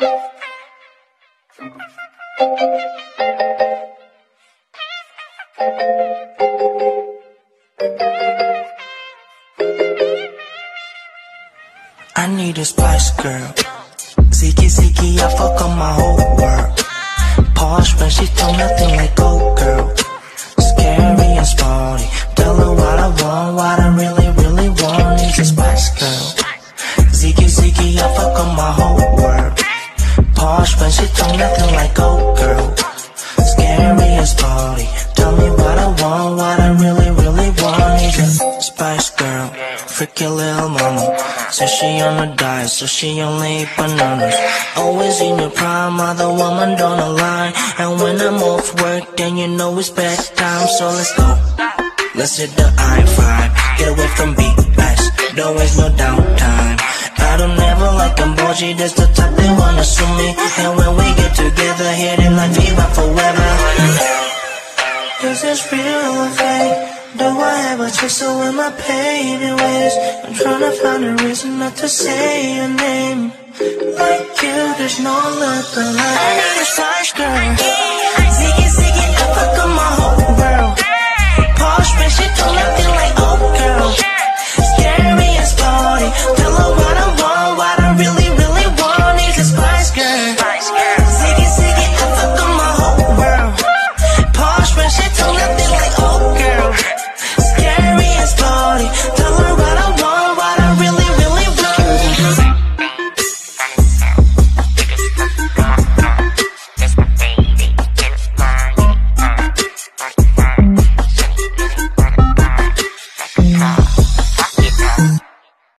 I need a spice girl. Ziki Ziki, I fuck up my whole world. Posh when she told nothing like go girl. Scary and sporty. Tell her what I want, what I really, really want is a spice girl. Ziki Ziki, I fuck like go girl. Scary and sporty. Tell me what I want, what I really, really want is a spice girl. Freaky little mama. Says she on a diet, so she only eat bananas. Always in your prime, other woman don't align. And when I'm off work, then you know it's bedtime, so let's go. Let's hit the I-5, get away from BS, don't waste no downtime. I don't ever like them bougie, that's the type they wanna sue me. Get together, it like Viva forever. Is this real or fake? Do I have a chaser with my pain and ways? I'm trying to find a reason not to say your name. Like you, there's no look alike.